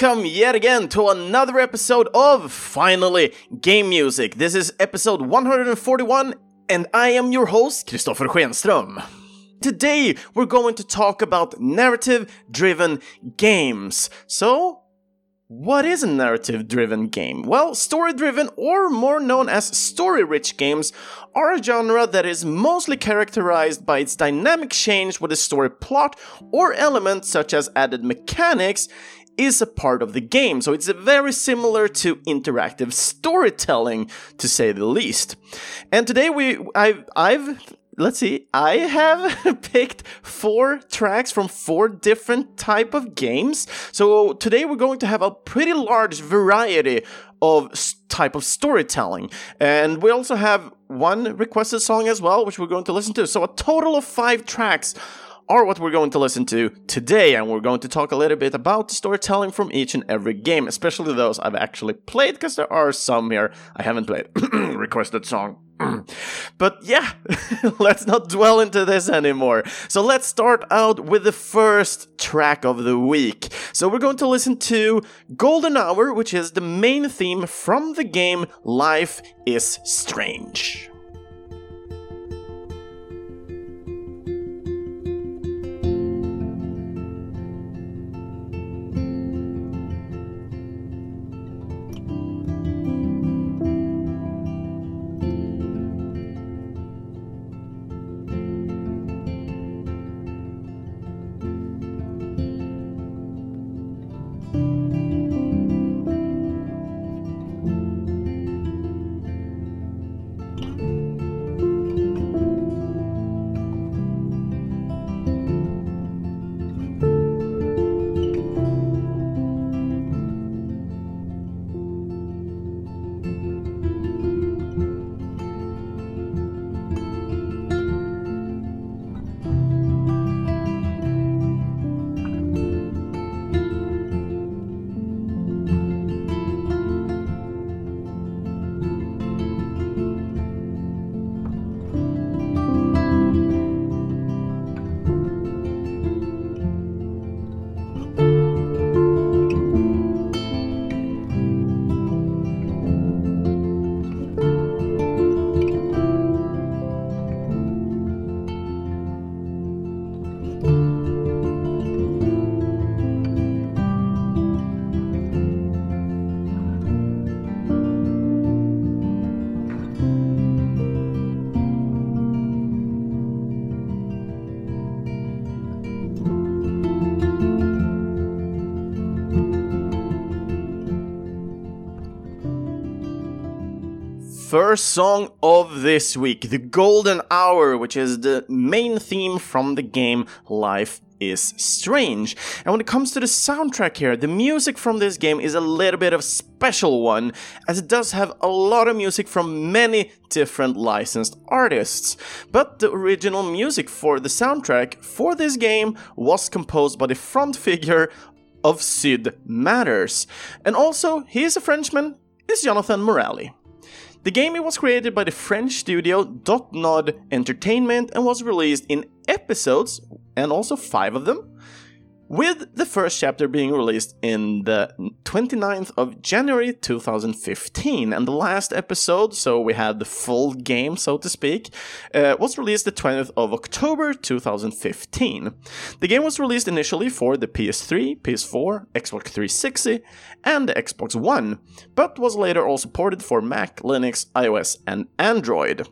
welcome yet again to another episode of Finally Game Music. This is episode 141, and I am your host, Kristoffer Schenström. Today, we're going to talk about narrative driven games. So, what is a narrative driven game? Well, story driven, or more known as story rich games, are a genre that is mostly characterized by its dynamic change with a story plot or elements such as added mechanics is a part of the game. So it's very similar to interactive storytelling, to say the least. And today we I've I've let's see i have picked four tracks from four different type of games so today we're going to have a pretty large variety of type of storytelling and we also have one requested song as well which we're going to listen to so a total of five tracks are what we're going to listen to today, and we're going to talk a little bit about the storytelling from each and every game, especially those I've actually played, because there are some here I haven't played. Requested song. but yeah, let's not dwell into this anymore. So let's start out with the first track of the week. So we're going to listen to Golden Hour, which is the main theme from the game Life is Strange. First song of this week, The Golden Hour, which is the main theme from the game Life is Strange. And when it comes to the soundtrack here, the music from this game is a little bit of special one, as it does have a lot of music from many different licensed artists. But the original music for the soundtrack for this game was composed by the front figure of Syd Matters. And also, he is a Frenchman, is Jonathan Morali. The game was created by the French studio Dontnod Entertainment and was released in episodes, and also five of them, with the first chapter being released in the 29th of January 2015. And the last episode, so we had the full game, so to speak, uh, was released the 20th of October 2015. The game was released initially for the PS3, PS4, Xbox 360, and the Xbox One, but was later also ported for Mac, Linux, iOS, and Android.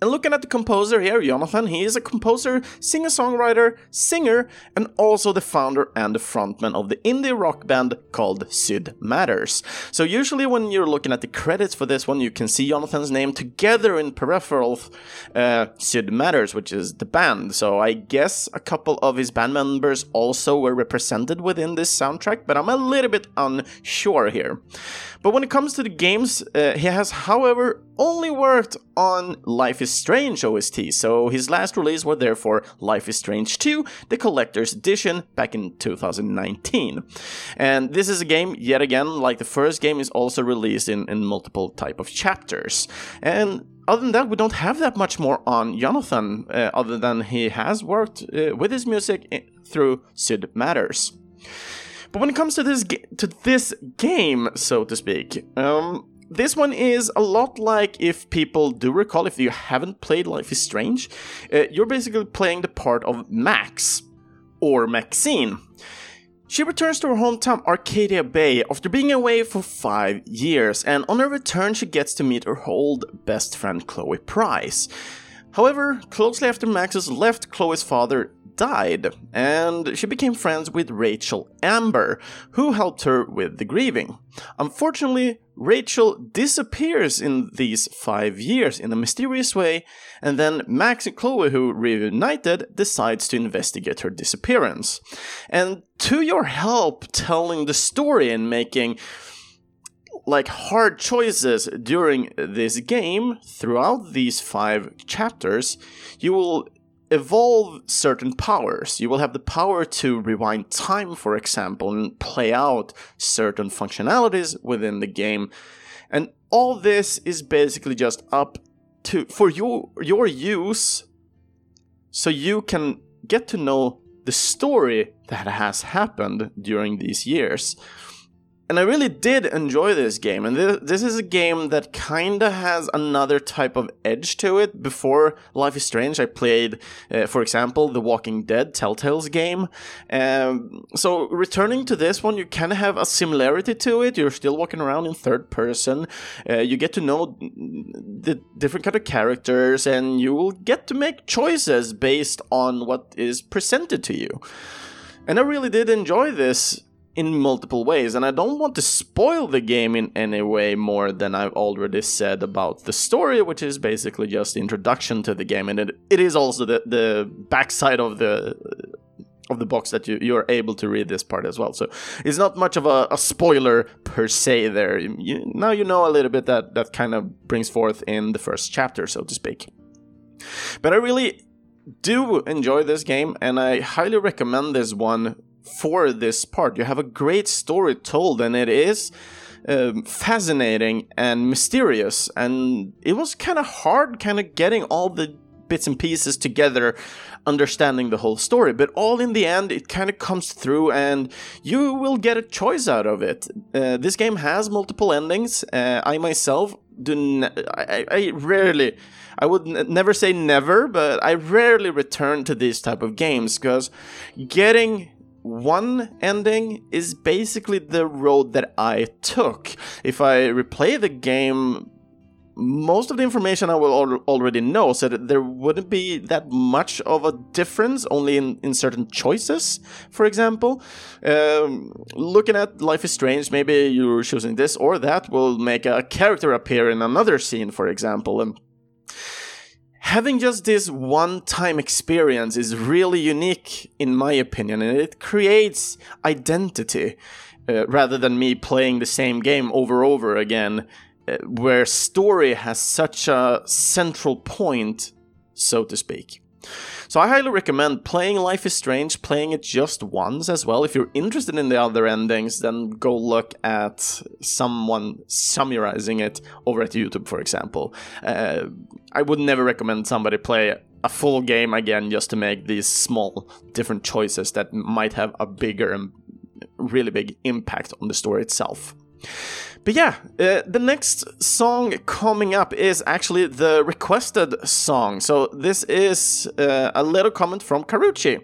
And looking at the composer here, Jonathan, he is a composer, singer songwriter, singer, and also the founder and the frontman of the indie rock band called Syd Matters. So, usually, when you're looking at the credits for this one, you can see Jonathan's name together in peripherals, uh, Matters, which is the band. So, I guess a couple of his band members also were represented within this soundtrack, but I'm a little bit unsure here. But when it comes to the games, uh, he has, however, only worked on Life is Strange OST, so his last release was therefore Life is Strange 2, the Collector's Edition, back in 2019. And this is a game, yet again, like the first game, is also released in, in multiple type of chapters. And other than that, we don't have that much more on Jonathan, uh, other than he has worked uh, with his music through Syd Matters. But when it comes to this to this game, so to speak, um, this one is a lot like if people do recall, if you haven't played Life is Strange, uh, you're basically playing the part of Max or Maxine. She returns to her hometown Arcadia Bay after being away for five years, and on her return, she gets to meet her old best friend Chloe Price. However, closely after Max's left, Chloe's father died, and she became friends with Rachel Amber, who helped her with the grieving. Unfortunately, Rachel disappears in these five years in a mysterious way, and then Max and Chloe, who reunited, decides to investigate her disappearance. And to your help telling the story and making like hard choices during this game throughout these five chapters, you will evolve certain powers. You will have the power to rewind time, for example, and play out certain functionalities within the game. And all this is basically just up to for your your use so you can get to know the story that has happened during these years. And I really did enjoy this game, and th- this is a game that kinda has another type of edge to it. Before Life is Strange, I played, uh, for example, the Walking Dead Telltale's game. Um, so returning to this one, you kind of have a similarity to it. You're still walking around in third person. Uh, you get to know the different kind of characters, and you will get to make choices based on what is presented to you. And I really did enjoy this in multiple ways, and I don't want to spoil the game in any way more than I've already said about the story, which is basically just introduction to the game, and it, it is also the the backside of the of the box that you you're able to read this part as well. So it's not much of a, a spoiler per se. There, you, now you know a little bit that that kind of brings forth in the first chapter, so to speak. But I really do enjoy this game, and I highly recommend this one for this part. You have a great story told, and it is um, fascinating and mysterious. And it was kind of hard, kind of getting all the bits and pieces together, understanding the whole story. But all in the end, it kind of comes through, and you will get a choice out of it. Uh, this game has multiple endings. Uh, I myself do. I rarely. I would n- never say never, but I rarely return to these type of games because getting one ending is basically the road that I took. If I replay the game, most of the information I will al- already know, so that there wouldn't be that much of a difference, only in, in certain choices, for example. Um, looking at Life is Strange, maybe you're choosing this or that will make a character appear in another scene, for example. And having just this one time experience is really unique in my opinion and it creates identity uh, rather than me playing the same game over over again uh, where story has such a central point so to speak so I highly recommend playing Life is Strange, playing it just once as well. If you're interested in the other endings, then go look at someone summarizing it over at YouTube, for example. Uh, I would never recommend somebody play a full game again just to make these small different choices that might have a bigger and really big impact on the story itself. But yeah, uh, the next song coming up is actually the requested song. So this is uh, a little comment from Karuchi.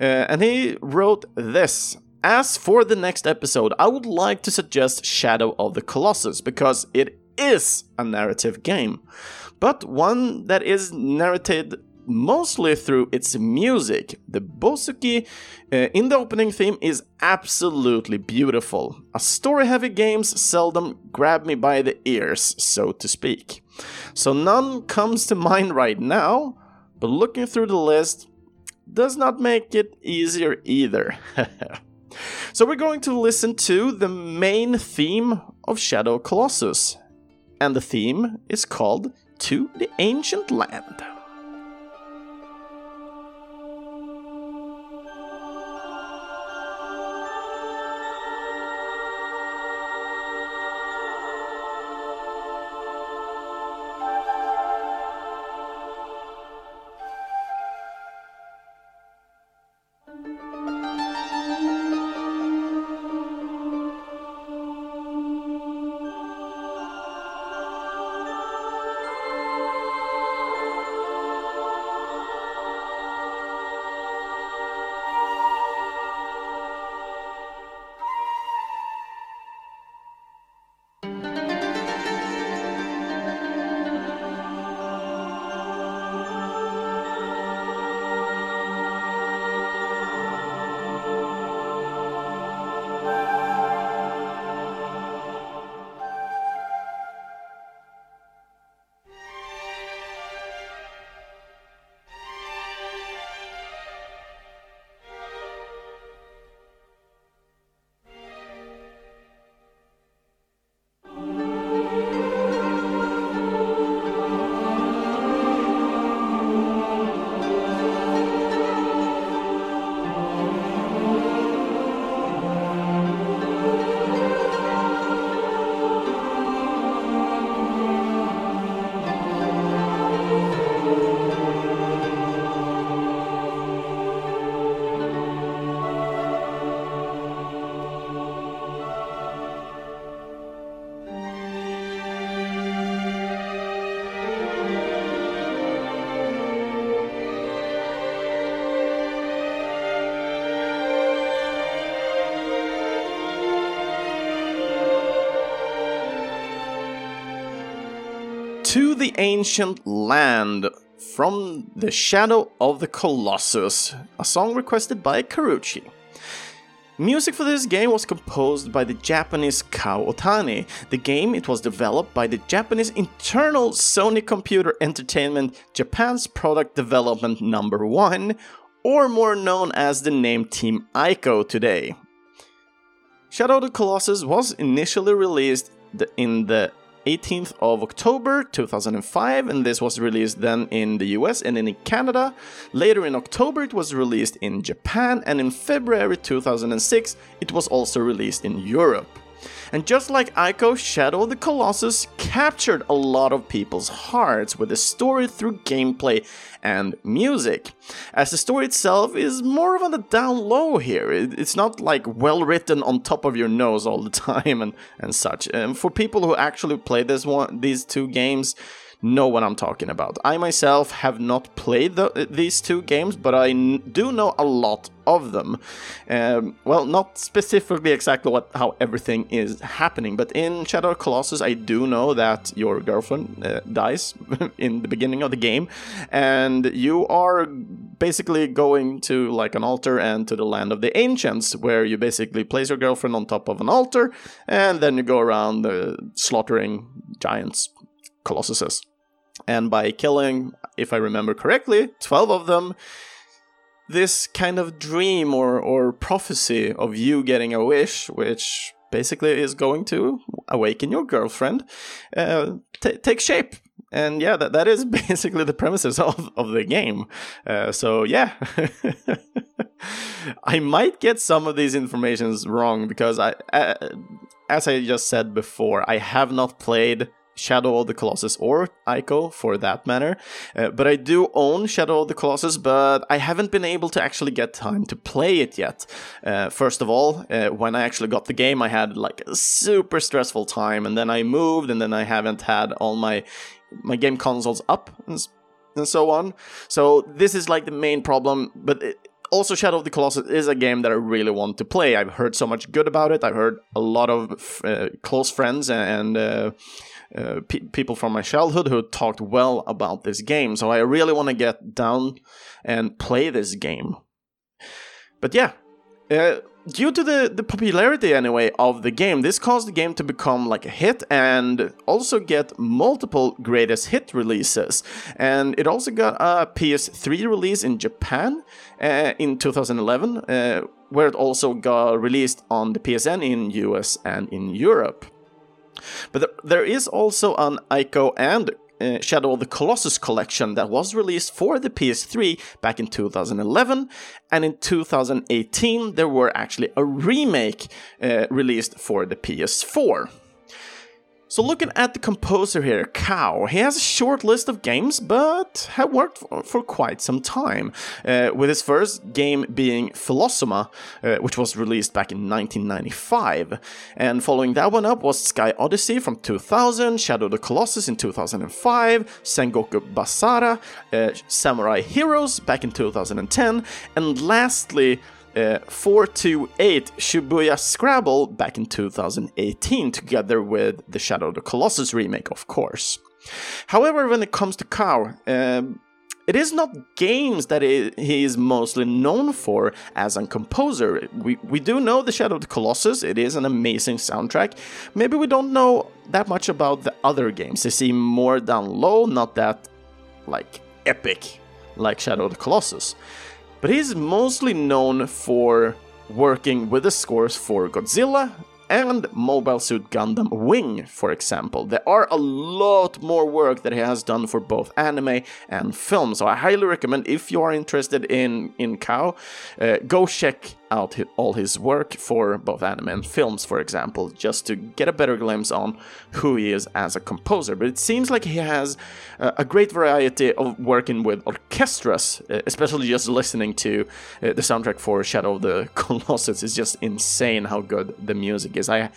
Uh, and he wrote this. As for the next episode, I would like to suggest Shadow of the Colossus because it is a narrative game, but one that is narrated mostly through its music. The bouzouki uh, in the opening theme is absolutely beautiful. A story heavy games seldom grab me by the ears, so to speak. So none comes to mind right now, but looking through the list does not make it easier either. so we're going to listen to the main theme of Shadow Colossus. And the theme is called To the Ancient Land. The Ancient Land from The Shadow of the Colossus, a song requested by Karuchi. Music for this game was composed by the Japanese Kow Otani. The game it was developed by the Japanese internal Sony Computer Entertainment Japan's product development number 1 or more known as the name Team Ico today. Shadow of the Colossus was initially released in the 18th of October 2005, and this was released then in the US and in Canada. Later in October, it was released in Japan, and in February 2006, it was also released in Europe. And just like Ico, Shadow of the Colossus captured a lot of people's hearts with the story through gameplay and music. As the story itself is more of on the down low here, it's not like well written on top of your nose all the time and, and such. And for people who actually play this one, these two games, know what I'm talking about. I myself have not played the, these two games, but I do know a lot of them. Um, well, not specifically exactly what how everything is happening, but in Shadow of Colossus, I do know that your girlfriend uh, dies in the beginning of the game, and you are basically going to like an altar and to the land of the ancients, where you basically place your girlfriend on top of an altar, and then you go around uh, slaughtering giants colossuses. And by killing, if I remember correctly, 12 of them, this kind of dream or, or prophecy of you getting a wish, which basically is going to awaken your girlfriend, uh, t- take shape. And yeah, that, that is basically the premises of, of the game. Uh, so yeah, I might get some of these informations wrong because I, uh, as I just said before, I have not played Shadow of the Colossus or Ico for that matter. Uh, but I do own Shadow of the Colossus, but I haven't been able to actually get time to play it yet. Uh, first of all, uh, when I actually got the game, I had like a super stressful time, and then I moved, and then I haven't had all my my game consoles up and, and so on. So this is like the main problem, but. It, also shadow of the colossus is a game that i really want to play i've heard so much good about it i've heard a lot of uh, close friends and uh, uh, pe- people from my childhood who talked well about this game. So I really want to get down and play this game. But yeah, uh, due to the, the popularity anyway of the game, this caused the game to become like a hit and also get multiple greatest hit releases. And it also got a PS3 release in Japan uh, in 2011, uh, where it also got released on the PSN in US and in Europe. But there is also an Ico and uh, Shadow of the Colossus collection that was released for the PS3 back in 2011, and in 2018 there were actually a remake uh, released for the PS4. So looking at the composer here, Kow, he has a short list of games, but have worked for, for quite some time, uh, with his first game being Philosoma, uh, which was released back in 1995. And following that one up was Sky Odyssey from 2000, Shadow of the Colossus in 2005, Sengoku Basara, uh, Samurai Heroes back in 2010, and lastly, uh, 428 Shibuya Scramble back in 2018, together with the Shadow of the Colossus remake, of course. However, when it comes to Kow, um, it is not games that he is mostly known for as a composer. We, we do know the Shadow of the Colossus, it is an amazing soundtrack. Maybe we don't know that much about the other games. They seem more down low, not that like epic like Shadow of the Colossus but he's mostly known for working with the scores for Godzilla and Mobile Suit Gundam Wing, for example. There are a lot more work that he has done for both anime and film, so I highly recommend if you are interested in in Kow, uh, go check out all his work for both anime and films, for example, just to get a better glimpse on who he is as a composer. But it seems like he has uh, a great variety of working with orchestras, uh, especially just listening to uh, the soundtrack for Shadow of the Colossus is just insane how good the music is. I,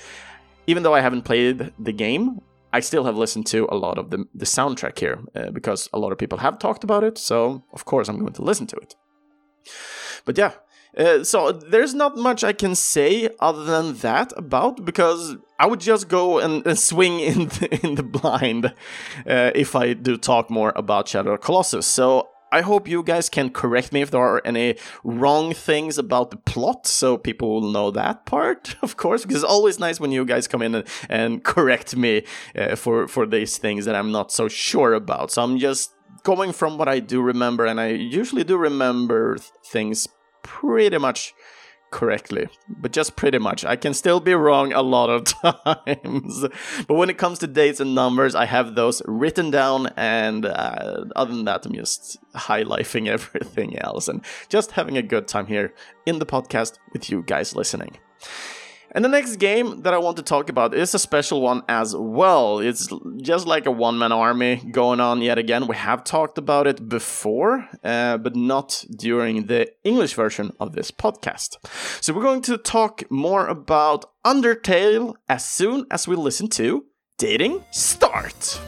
even though I haven't played the game, I still have listened to a lot of the, the soundtrack here uh, because a lot of people have talked about it. So of course I'm going to listen to it. But yeah, Uh, so there's not much I can say other than that about because I would just go and, and swing in the, in the blind uh, if I do talk more about Shadow of Colossus. So I hope you guys can correct me if there are any wrong things about the plot, so people will know that part, of course, because it's always nice when you guys come in and, and correct me uh, for for these things that I'm not so sure about. So I'm just going from what I do remember, and I usually do remember things pretty much correctly, but just pretty much. I can still be wrong a lot of times. but when it comes to dates and numbers, I have those written down, and uh, other than that, I'm just highlighting everything else and just having a good time here in the podcast with you guys listening. And the next game that I want to talk about is a special one as well. It's just like a one man army going on yet again. We have talked about it before, uh, but not during the English version of this podcast. So we're going to talk more about Undertale as soon as we listen to Dating Start.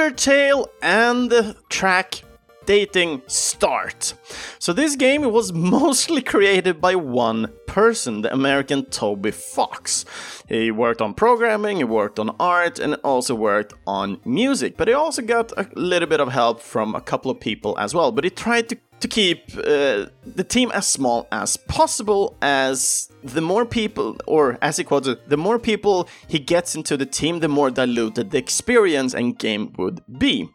Undertale and the track Dating Start. So this game was mostly created by one person, the American Toby Fox. He worked on programming, he worked on art, and also worked on music. But he also got a little bit of help from a couple of people as well. But he tried to to keep uh, the team as small as possible as the more people or as he quotes it the more people he gets into the team the more diluted the experience and game would be.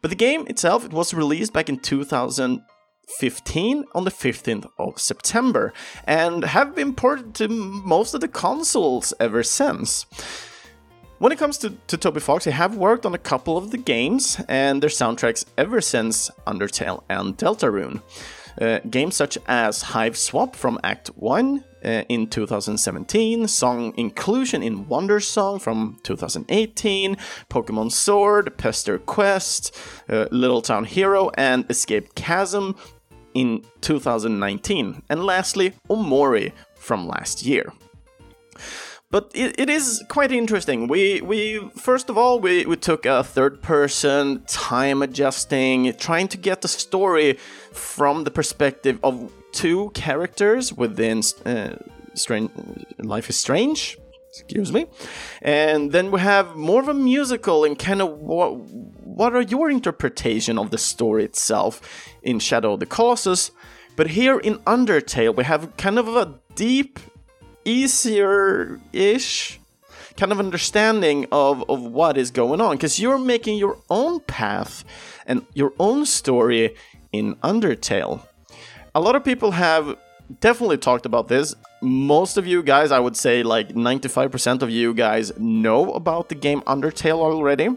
But the game itself it was released back in 2015 on the 15th of September and have been ported to most of the consoles ever since when it comes to, to Toby Fox, they have worked on a couple of the games and their soundtracks ever since Undertale and Deltarune. Uh, games such as Hiveswap from Act 1 uh, in 2017, Song Inclusion in Wandersong from 2018, Pokemon Sword, Pesterquest, uh, Little Town Hero, and Escape Chasm in 2019, and lastly, Omori from last year but it, it is quite interesting. We we first of all we, we took a third person, time adjusting, trying to get the story from the perspective of two characters within uh, Strange, Life is Strange. Excuse me, and then we have more of a musical and kind of what what are your interpretation of the story itself in Shadow of the Colossus? But here in Undertale, we have kind of a deep easier ish kind of understanding of, of what is going on because you're making your own path and your own story in Undertale. A lot of people have definitely talked about this. Most of you guys, I would say like 95% of you guys know about the game Undertale already.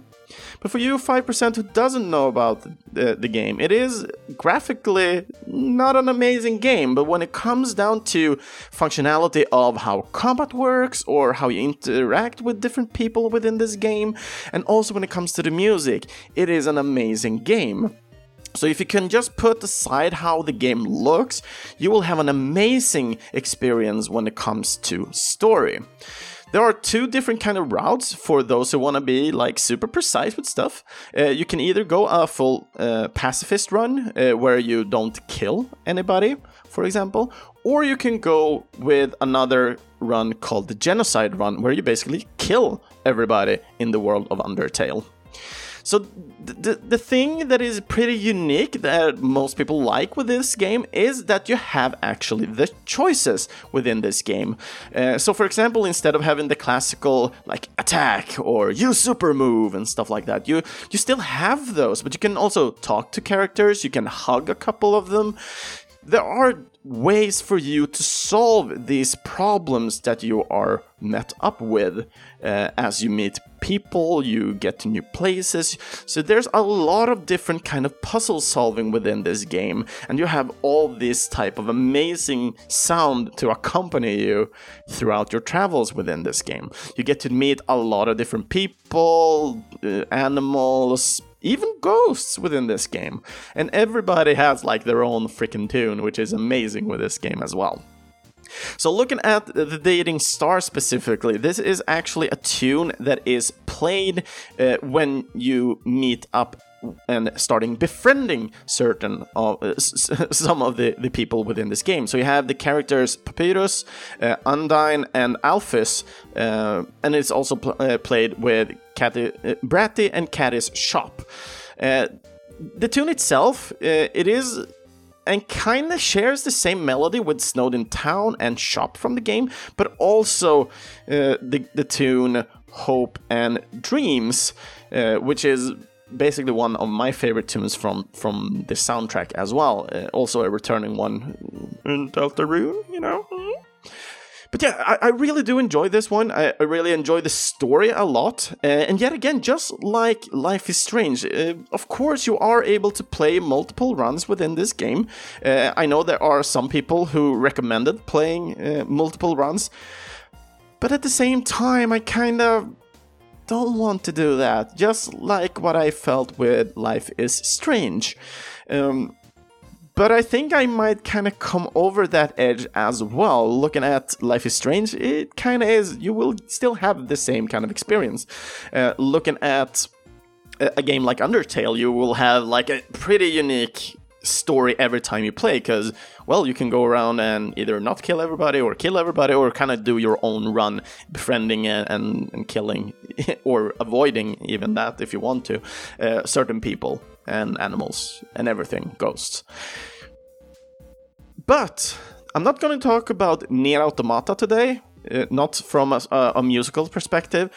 But for you 5% who doesn't know about the, the, game, it is graphically not an amazing game, but when it comes down to functionality of how combat works or how you interact with different people within this game, and also when it comes to the music, it is an amazing game. So if you can just put aside how the game looks, you will have an amazing experience when it comes to story. There are two different kind of routes for those who want to be like super precise with stuff. Uh, you can either go a full uh, pacifist run uh, where you don't kill anybody, for example, or you can go with another run called the genocide run where you basically kill everybody in the world of Undertale. So the the thing that is pretty unique that most people like with this game is that you have actually the choices within this game. Uh, so for example, instead of having the classical like attack or use super move and stuff like that, you you still have those, but you can also talk to characters. You can hug a couple of them. There are ways for you to solve these problems that you are met up with. Uh, as you meet people you get to new places. So there's a lot of different kind of puzzle solving within this game and you have all this type of amazing sound to accompany you throughout your travels within this game. You get to meet a lot of different people uh, animals even ghosts within this game. And everybody has like their own freaking tune, which is amazing with this game as well. So, looking at the Dating Start specifically, this is actually a tune that is played uh, when you meet up and starting befriending certain of uh, some of the, the people within this game. So you have the characters Papyrus, uh, Undyne, and Alphys, uh, and it's also pl- uh, played with Cathy, uh, Bratty and Cathy's shop. Uh, the tune itself, it is and kind of shares the same melody with Snowdin Town and Shop from the game, but also the, the tune Hope and Dreams, which is basically one of my favorite tunes from from the soundtrack as well. Uh, also a returning one in Deltarune, you know. But yeah, I, I, really do enjoy this one. I, I really enjoy the story a lot. Uh, and yet again, just like Life is Strange, uh, of course, you are able to play multiple runs within this game. Uh, I know there are some people who recommended playing uh, multiple runs. But at the same time, I kind of don't want to do that, just like what I felt with Life is Strange. Um, but I think I might kind of come over that edge as well. Looking at Life is Strange, it kind of is. You will still have the same kind of experience. Uh, looking at a game like Undertale, you will have like a pretty unique story every time you play because well you can go around and either not kill everybody or kill everybody or kind of do your own run befriending and, and, and killing or avoiding even that if you want to uh, certain people and animals and everything ghosts. But i'm not going to talk about Nier Automata today uh, not from a, a musical perspective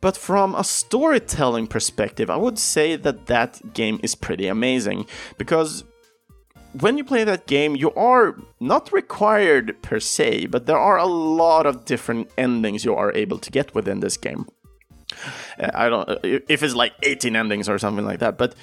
but from a storytelling perspective, I would say that that game is pretty amazing because when you play that game, you are not required per se, but there are a lot of different endings you are able to get within this game. Uh, I don't uh, if it's like 18 endings or something like that, but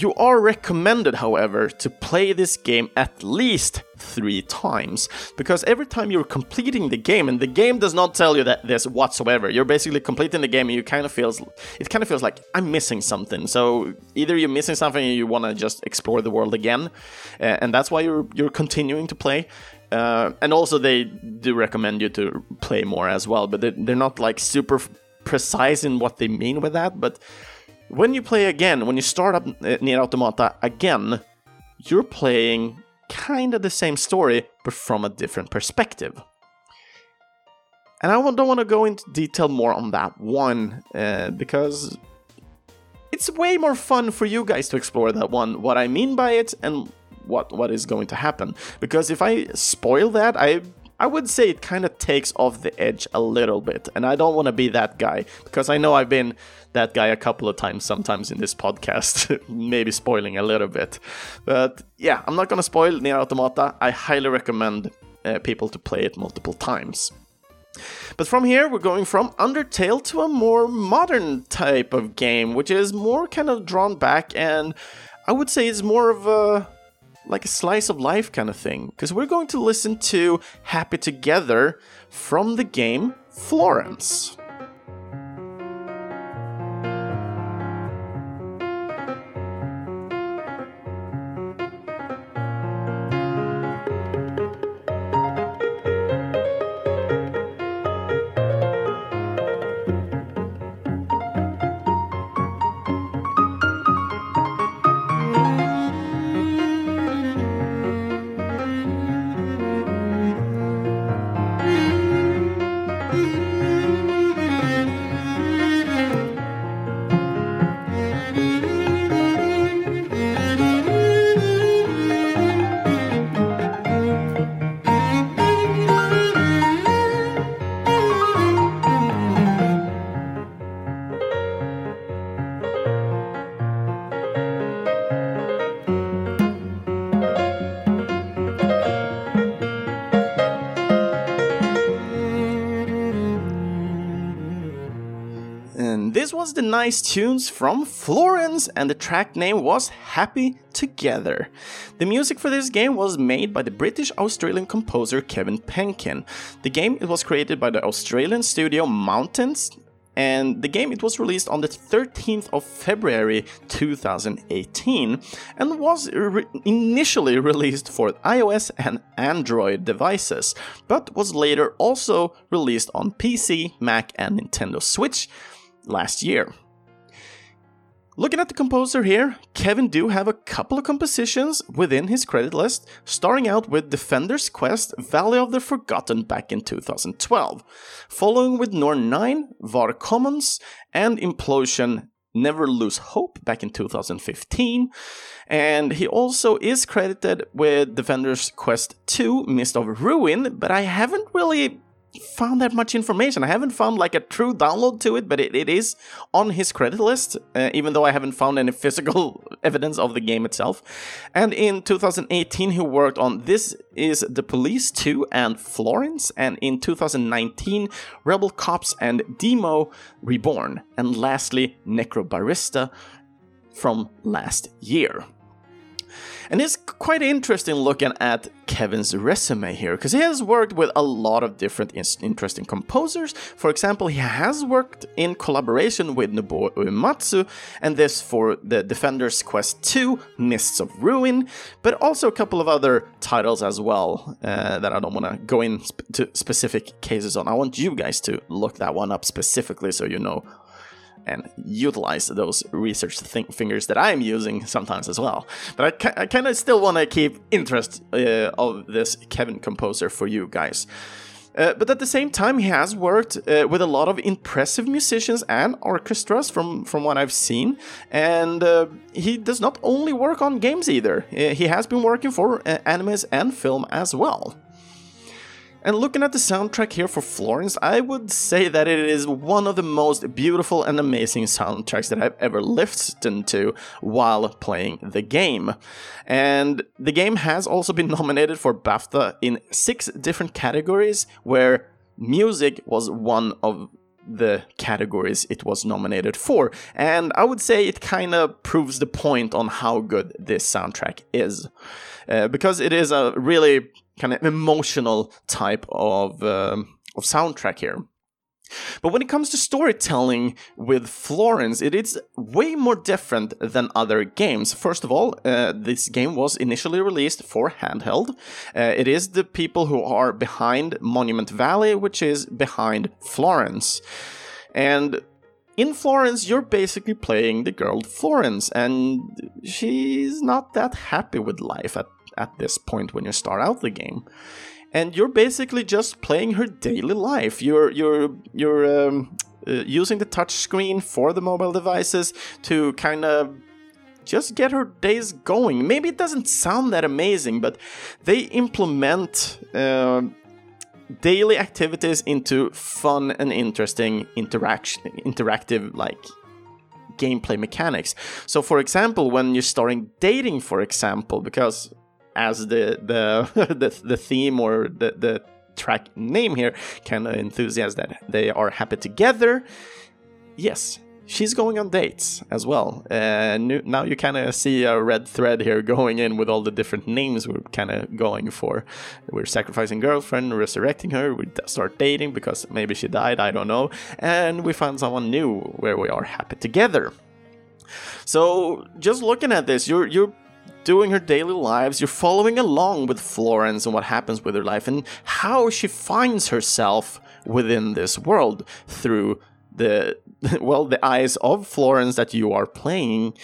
you are recommended, however, to play this game at least three times, because every time you're completing the game, and the game does not tell you that this whatsoever, you're basically completing the game and you kind of feels, it kind of feels like I'm missing something. So either you're missing something and you want to just explore the world again, uh, and that's why you're you're continuing to play. Uh, and also they do recommend you to play more as well, but they're, they're not like super precise in what they mean with that, but when you play again, when you start up Nier Automata again, you're playing kind of the same story, but from a different perspective. And I don't want to go into detail more on that one, uh, because it's way more fun for you guys to explore that one, what I mean by it, and what what is going to happen. Because if I spoil that, I I would say it kind of takes off the edge a little bit, and I don't want to be that guy because I know I've been that guy a couple of times sometimes in this podcast, maybe spoiling a little bit. But yeah, I'm not gonna spoil Nier Automata. I highly recommend uh, people to play it multiple times. But from here, we're going from Undertale to a more modern type of game, which is more kind of drawn back, and I would say it's more of a like a slice of life kind of thing, because we're going to listen to Happy Together from the game Florence. Nice tunes from Florence, and the track name was Happy Together. The music for this game was made by the British Australian composer Kevin Penkin. The game it was created by the Australian studio Mountains, and the game it was released on the 13th of February 2018 and was re- initially released for iOS and Android devices, but was later also released on PC, Mac, and Nintendo Switch last year. Looking at the composer here, Kevin do have a couple of compositions within his credit list, starting out with Defender's Quest Valley of the Forgotten back in 2012, following with Norn 9, Var Commons, and Implosion Never Lose Hope back in 2015. And he also is credited with Defender's Quest 2 Mist of Ruin, but I haven't really found that much information. I haven't found like a true download to it, but it, it is on his credit list, uh, even though I haven't found any physical evidence of the game itself. And in 2018, he worked on This is the Police 2 and Florence, and in 2019, Rebel Cops and Deemo Reborn, and lastly, Necrobarista from last year. And it's quite interesting looking at Kevin's resume here, because he has worked with a lot of different interesting composers. For example, he has worked in collaboration with Nobuo Uematsu, and this for the Defender's Quest 2, Mists of Ruin, but also a couple of other titles as well uh, that I don't want to go into specific cases on. I want you guys to look that one up specifically so you know and utilize those research th- fingers that I'm using sometimes as well. But I, ca- I kind of still want to keep interest uh, of this Kevin composer for you guys. Uh, but at the same time, he has worked uh, with a lot of impressive musicians and orchestras from, from what I've seen. And uh, he does not only work on games either, uh, he has been working for uh, animes and film as well. And looking at the soundtrack here for Florence, I would say that it is one of the most beautiful and amazing soundtracks that I've ever listened to while playing the game. And the game has also been nominated for BAFTA in six different categories, where music was one of the categories it was nominated for. And I would say it kind of proves the point on how good this soundtrack is. Uh, because it is a really kind of emotional type of um, of soundtrack here. But when it comes to storytelling with Florence, it is way more different than other games. First of all, uh, this game was initially released for handheld. Uh, it is the people who are behind Monument Valley, which is behind Florence. And in Florence, you're basically playing the girl Florence, and she's not that happy with life at at this point when you start out the game. And you're basically just playing her daily life. You're you're you're um, uh, using the touch screen for the mobile devices to kind of just get her days going. Maybe it doesn't sound that amazing, but they implement uh, daily activities into fun and interesting interaction, interactive like gameplay mechanics. So, for example, when you're starting dating, for example, because as the the the, the theme or the the track name here kind of enthusiast that they are happy together. Yes, she's going on dates as well. And uh, now you kind of see a red thread here going in with all the different names we're kind of going for. We're sacrificing girlfriend, resurrecting her, we start dating because maybe she died, I don't know, and we find someone new where we are happy together. So just looking at this, you're you're doing her daily lives, you're following along with Florence and what happens with her life and how she finds herself within this world through the well the eyes of Florence that you are playing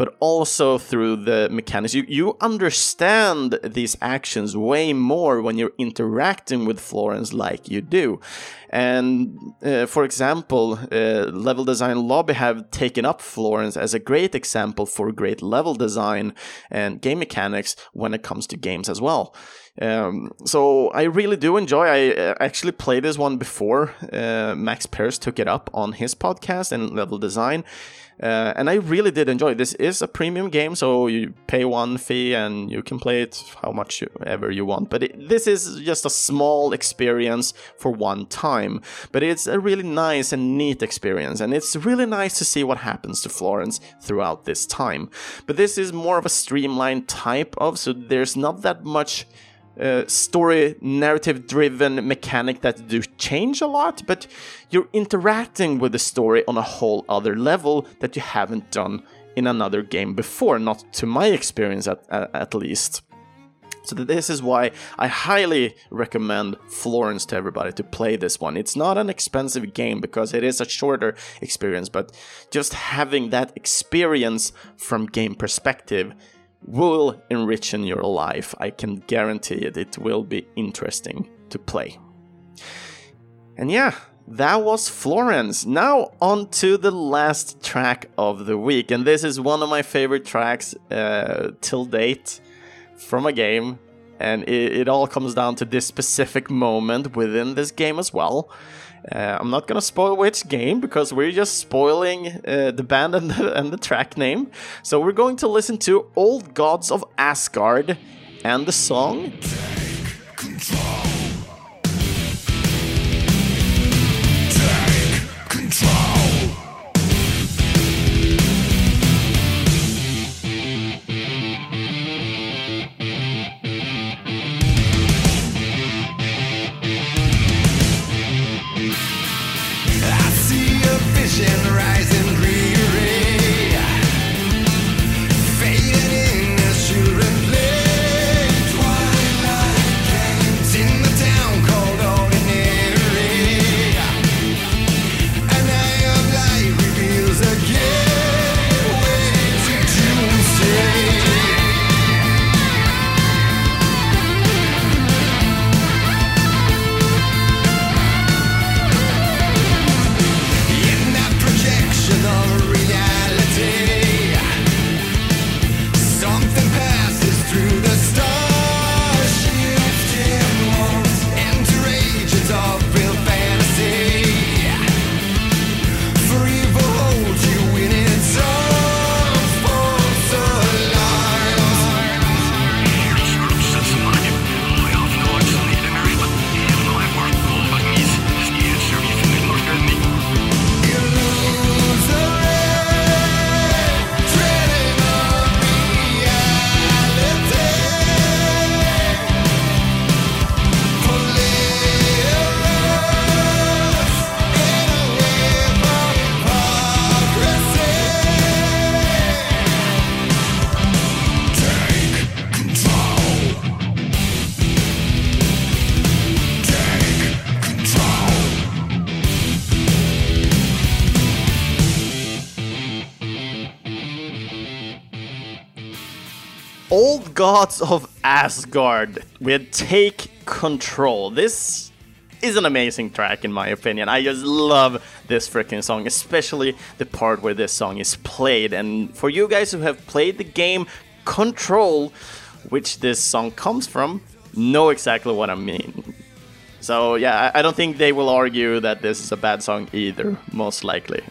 but also through the mechanics. You, you understand these actions way more when you're interacting with Florence like you do. And uh, for example, uh, Level Design Lobby have taken up Florence as a great example for great level design and game mechanics when it comes to games as well. Um, so I really do enjoy. I uh, actually played this one before. Uh, Max Pears took it up on his podcast and level design, uh, and I really did enjoy. This is a premium game, so you pay one fee and you can play it how much ever you want. But it, this is just a small experience for one time. But it's a really nice and neat experience, and it's really nice to see what happens to Florence throughout this time. But this is more of a streamlined type of, so there's not that much. Uh, story narrative driven mechanic that do change a lot, but you're interacting with the story on a whole other level that you haven't done in another game before, not to my experience at, at, at least. So this is why I highly recommend Florence to everybody to play this one. It's not an expensive game because it is a shorter experience, but just having that experience from game perspective will enrich in your life. I can guarantee it. It will be interesting to play. And yeah, that was Florence. Now on to the last track of the week, and this is one of my favorite tracks uh, till date from a game, and it, it, all comes down to this specific moment within this game as well. Uh, I'm not gonna spoil which game because we're just spoiling uh, the band and the, and the track name. So we're going to listen to Old Gods of Asgard and the song. Gods of Asgard with Take Control. This is an amazing track in my opinion. I just love this freaking song, especially the part where this song is played. And for you guys who have played the game Control, which this song comes from, know exactly what I mean. So yeah, I don't think they will argue that this is a bad song either, most likely.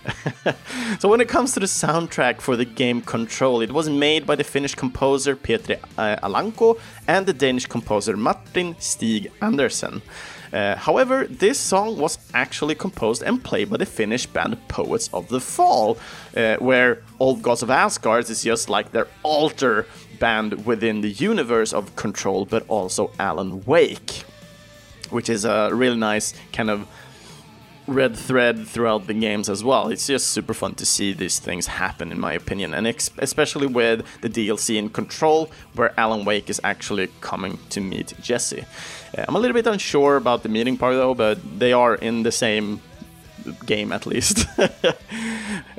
so when it comes to the soundtrack for the game Control, it was made by the Finnish composer Petri uh, Alanko and the Danish composer Martin Stig Andersen. Uh, however, this song was actually composed and played by the Finnish band Poets of the Fall, uh, where Old Gods of Asgard is just like their alter band within the universe of Control, but also Alan Wake which is a really nice kind of red thread throughout the games as well. It's just super fun to see these things happen, in my opinion, and especially with the DLC in Control, where Alan Wake is actually coming to meet Jesse. Uh, I'm a little bit unsure about the meeting part though, but they are in the same game at least.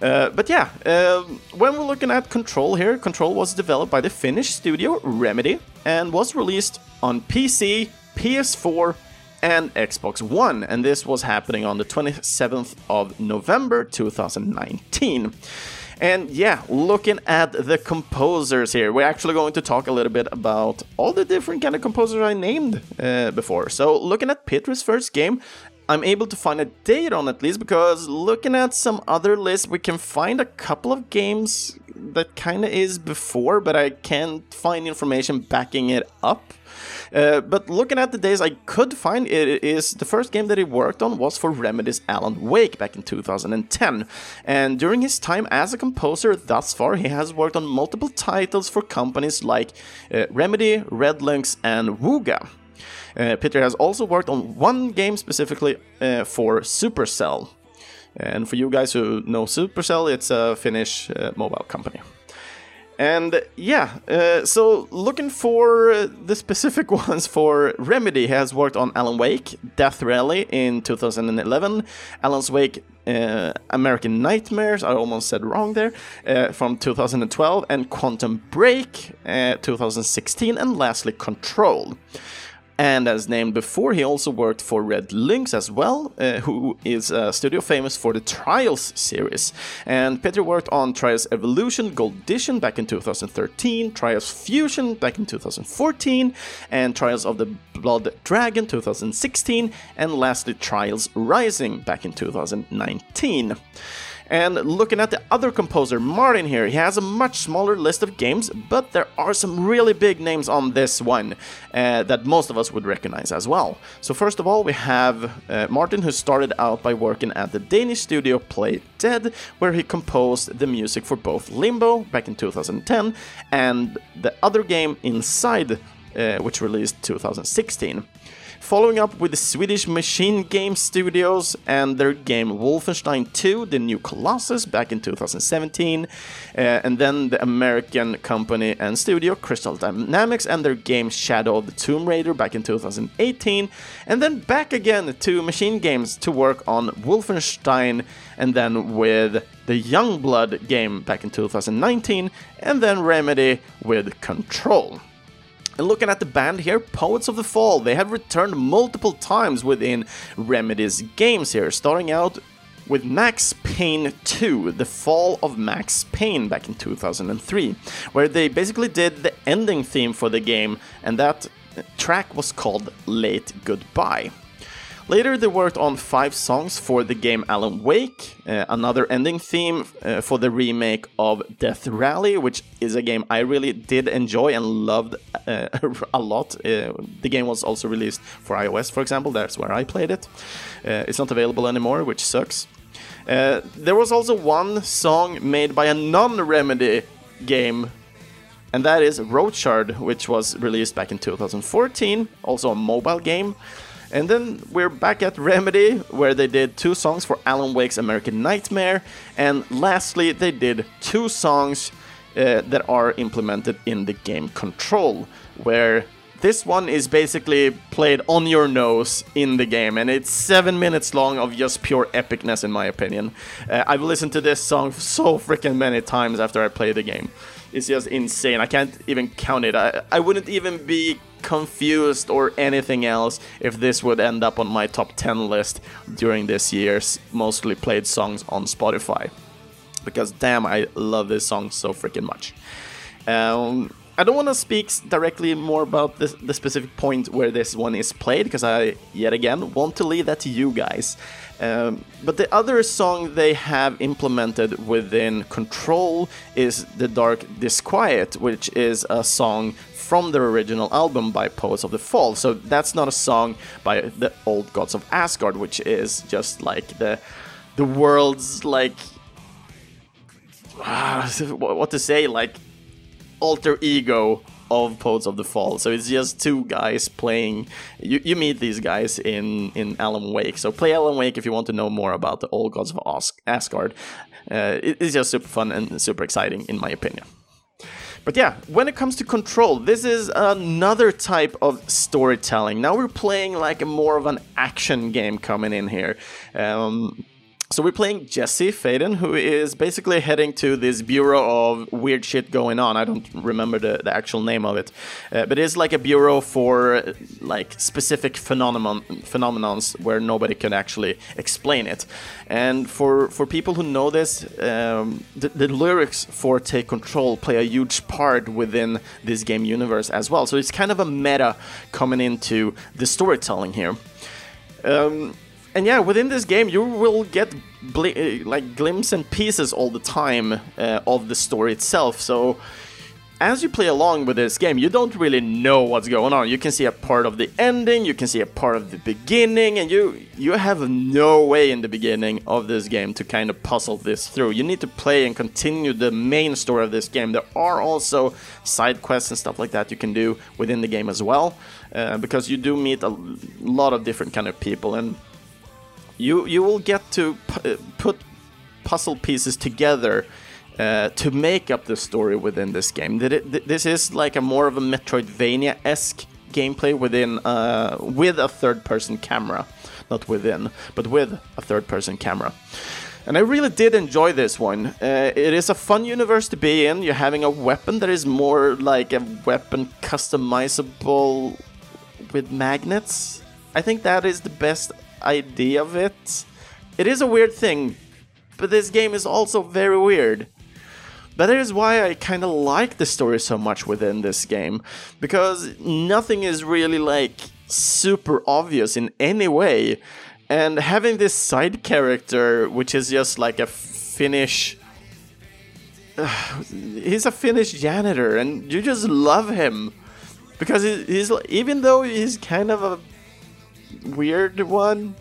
uh, but yeah, uh, when we're looking at Control here, Control was developed by the Finnish studio Remedy and was released on PC, PS4, and Xbox One, and this was happening on the 27th of November 2019. And yeah, looking at the composers here, we're actually going to talk a little bit about all the different kind of composers I named uh, before. So, looking at Petri's first game, I'm able to find a date on at least because looking at some other lists, we can find a couple of games that kind of is before, but I can't find information backing it up. Uh, but looking at the days I could find, it is the first game that he worked on was for Remedy's Alan Wake back in 2010. And during his time as a composer thus far, he has worked on multiple titles for companies like uh, Remedy, RedLynx, and Wooga. Uh, Peter has also worked on one game specifically uh, for Supercell. And for you guys who know Supercell, it's a Finnish uh, mobile company. And yeah, uh, so looking for uh, the specific ones for Remedy has worked on Alan Wake, Death Rally in 2011, Alan's Wake uh, American Nightmares, I almost said wrong there, uh, from 2012, and Quantum Break uh, 2016, and lastly Control. And as named before, he also worked for RedLynx as well, uh, who is a studio famous for the Trials series. And Peter worked on Trials Evolution Gold Edition back in 2013, Trials Fusion back in 2014, and Trials of the Blood Dragon 2016, and lastly Trials Rising back in 2019. And looking at the other composer, Martin here, he has a much smaller list of games, but there are some really big names on this one uh, that most of us would recognize as well. So first of all, we have uh, Martin, who started out by working at the Danish studio Play Dead, where he composed the music for both Limbo back in 2010 and the other game Inside, uh, which released 2016 following up with the Swedish Machine Game Studios and their game Wolfenstein 2, The New Colossus, back in 2017, uh, and then the American company and studio Crystal Dynamics and their game Shadow of the Tomb Raider back in 2018, and then back again to MachineGames to work on Wolfenstein, and then with the Youngblood game back in 2019, and then Remedy with Control. And looking at the band here, Poets of the Fall, they have returned multiple times within Remedy's games here, starting out with Max Payne 2, The Fall of Max Payne back in 2003, where they basically did the ending theme for the game, and that track was called Late Goodbye. Later, they worked on five songs for the game Alan Wake, uh, another ending theme uh, for the remake of Death Rally, which is a game I really did enjoy and loved uh, a lot. Uh, the game was also released for iOS, for example, that's where I played it. Uh, it's not available anymore, which sucks. Uh, there was also one song made by a non Remedy game and that is Roadshard, which was released back in 2014, also a mobile game. And then we're back at Remedy, where they did two songs for Alan Wake's American Nightmare, and lastly, they did two songs uh, that are implemented in the game Control, where this one is basically played on your nose in the game, and it's seven minutes long of just pure epicness, in my opinion. Uh, I've listened to this song so freaking many times after I play the game. It's just insane. I can't even count it. I, I wouldn't even be confused or anything else if this would end up on my top 10 list during this year's mostly played songs on Spotify. Because damn, I love this song so freaking much. Um, I don't want to speak directly more about this, the specific point where this one is played, because I, yet again, want to leave that to you guys. Um, but the other song they have implemented within Control is The Dark Disquiet, which is a song from their original album by Poets of the Fall. So that's not a song by the old gods of Asgard, which is just like the the world's like uh, what to say like alter ego of Poets of the Fall. So it's just two guys playing. You, you meet these guys in in Alan Wake. So play Alan Wake if you want to know more about the old gods of Asgard. Uh, it's just super fun and super exciting, in my opinion. But yeah, when it comes to control, this is another type of storytelling. Now we're playing like a more of an action game coming in here. Um, so we're playing Jesse Faden, who is basically heading to this bureau of weird shit going on. I don't remember the, the actual name of it, uh, but it's like a bureau for like specific phenomenon phenomenons where nobody can actually explain it. And for for people who know this, um, the, the lyrics for Take Control play a huge part within this game universe as well. So it's kind of a meta coming into the storytelling here. Um, and yeah, within this game, you will get uh, like glimpses and pieces all the time uh, of the story itself. So as you play along with this game, you don't really know what's going on. You can see a part of the ending, you can see a part of the beginning, and you you have no way in the beginning of this game to kind of puzzle this through. You need to play and continue the main story of this game. There are also side quests and stuff like that you can do within the game as well, uh, because you do meet a lot of different kind of people, and you you will get to pu- put puzzle pieces together uh, to make up the story within this game. This is like a more of a Metroidvania-esque gameplay within uh, with a third-person camera, not within, but with a third-person camera. And I really did enjoy this one. Uh, it is a fun universe to be in. You're having a weapon that is more like a weapon customizable with magnets. I think that is the best idea of it. It is a weird thing, but this game is also very weird. But that is why I kind of like the story so much within this game, because nothing is really like super obvious in any way. And having this side character, which is just like a Finnish. Uh, he's a Finnish janitor, and you just love him. Because he's, even though he's kind of a weird one,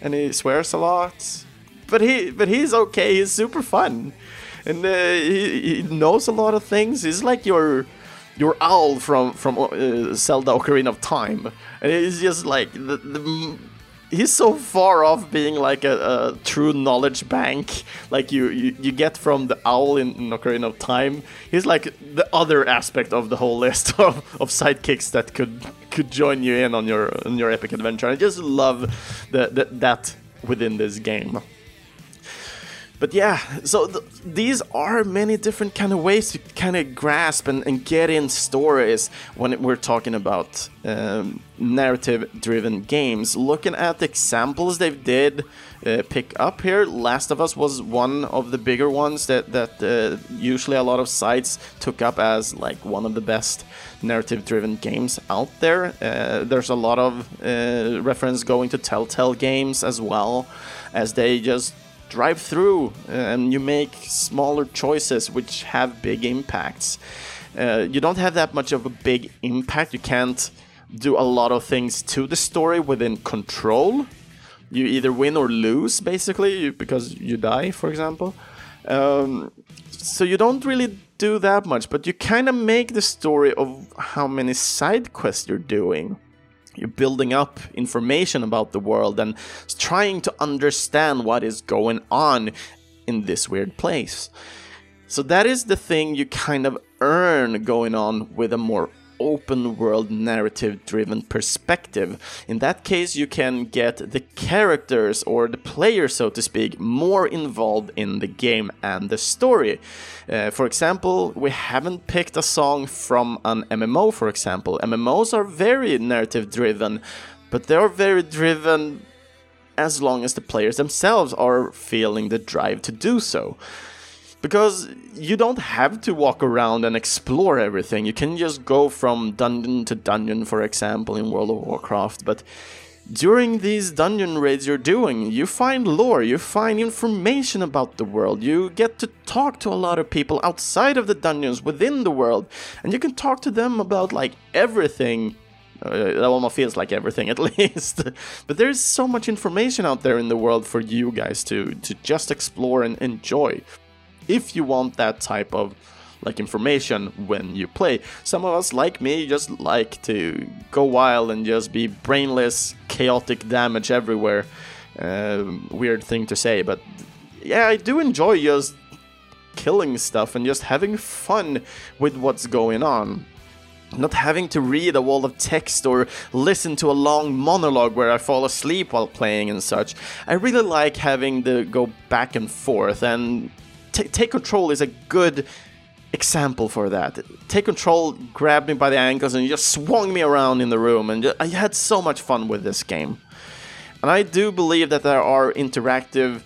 and he swears a lot, but he but he's okay. He's super fun and uh, he, he, knows a lot of things. He's like your your owl from from uh, Zelda Ocarina of Time, and he's just like the, the he's so far off being like a, a, true knowledge bank like you, you, you get from the owl in, in Ocarina of Time. He's like the other aspect of the whole list of, of sidekicks that could could join you in on your on your epic adventure. I just love the, the that within this game but yeah, so th these are many different kind of ways to kind of grasp and, and get in stories when we're talking about um, narrative-driven games. Looking at the examples they did uh, pick up here, Last of Us was one of the bigger ones that that uh, usually a lot of sites took up as like one of the best narrative-driven games out there. Uh, there's a lot of uh, reference going to Telltale games as well, as they just drive through uh, and you make smaller choices which have big impacts. Uh, you don't have that much of a big impact. You can't do a lot of things to the story within control. You either win or lose, basically, because you die, for example. Um, so you don't really do that much, but you kind of make the story of how many side quests you're doing you're building up information about the world and trying to understand what is going on in this weird place. So that is the thing you kind of earn going on with a more open world narrative driven perspective. In that case, you can get the characters or the player, so to speak, more involved in the game and the story. Uh, for example, we haven't picked a song from an MMO, for example. MMOs are very narrative driven, but they are very driven as long as the players themselves are feeling the drive to do so because you don't have to walk around and explore everything. You can just go from dungeon to dungeon, for example, in World of Warcraft. But during these dungeon raids you're doing, you find lore, you find information about the world, you get to talk to a lot of people outside of the dungeons within the world, and you can talk to them about like everything. Uh, it almost feels like everything, at least. but there's so much information out there in the world for you guys to to just explore and enjoy if you want that type of like information when you play. Some of us, like me, just like to go wild and just be brainless, chaotic damage everywhere. Uh, weird thing to say, but yeah, I do enjoy just killing stuff and just having fun with what's going on. Not having to read a wall of text or listen to a long monologue where I fall asleep while playing and such. I really like having to go back and forth and take control is a good example for that. Take control grabbed me by the ankles and just swung me around in the room, and just, I had so much fun with this game. And I do believe that there are interactive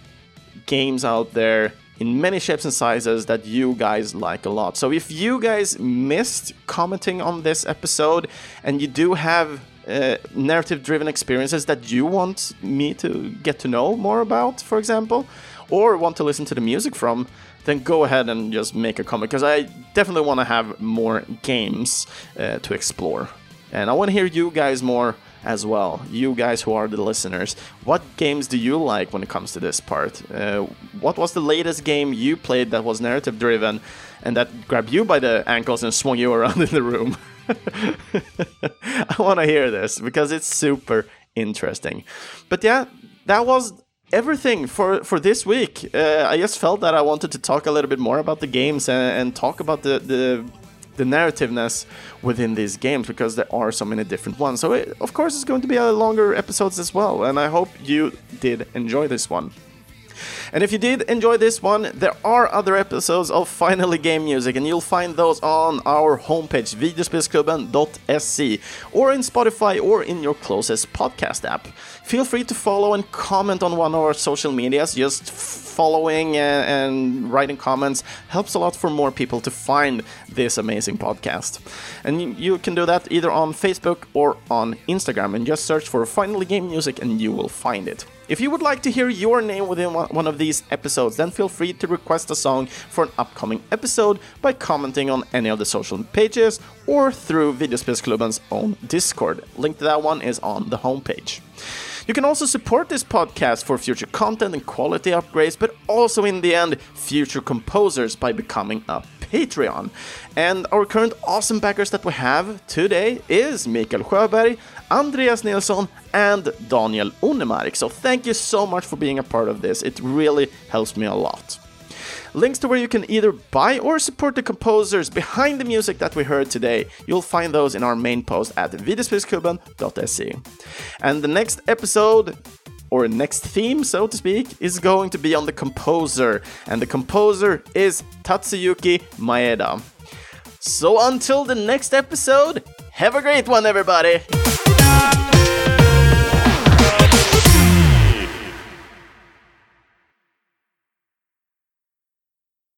games out there in many shapes and sizes that you guys like a lot. So if you guys missed commenting on this episode and you do have uh, narrative driven experiences that you want me to get to know more about, for example, or want to listen to the music from, then go ahead and just make a comment because I definitely want to have more games uh, to explore. And I want to hear you guys more as well. You guys who are the listeners, what games do you like when it comes to this part? Uh, what was the latest game you played that was narrative driven and that grabbed you by the ankles and swung you around in the room? I want to hear this because it's super interesting. But yeah, that was everything for for this week. Uh, I just felt that I wanted to talk a little bit more about the games and, and talk about the the the narrativeness within these games because there are so many different ones. So it, of course it's going to be a longer episodes as well, and I hope you did enjoy this one. And if you did enjoy this one, there are other episodes of Finally Game Music, and you'll find those on our homepage, videospelsklubben.se, or in Spotify or in your closest podcast app. Feel free to follow and comment on one of our social medias. Just following and, and writing comments helps a lot for more people to find this amazing podcast. And you can do that either on Facebook or on Instagram, and just search for Finally Game Music and you will find it. If you would like to hear your name within one of these episodes, then feel free to request a song for an upcoming episode by commenting on any of the social pages or through Videospelsklubben's own Discord. Link to that one is on the homepage. You can also support this podcast for future content and quality upgrades, but also in the end, future composers by becoming a Patreon. And our current awesome backers that we have today is Mikael Sjöberg, Andreas Nilsson, and Daniel Onemark. So thank you so much for being a part of this. It really helps me a lot. Links to where you can either buy or support the composers behind the music that we heard today, you'll find those in our main post at videospelsklubben.se. And the next episode or next theme, so to speak, is going to be on the composer, and the composer is Tatsuyuki Maeda. So until the next episode, have a great one, everybody!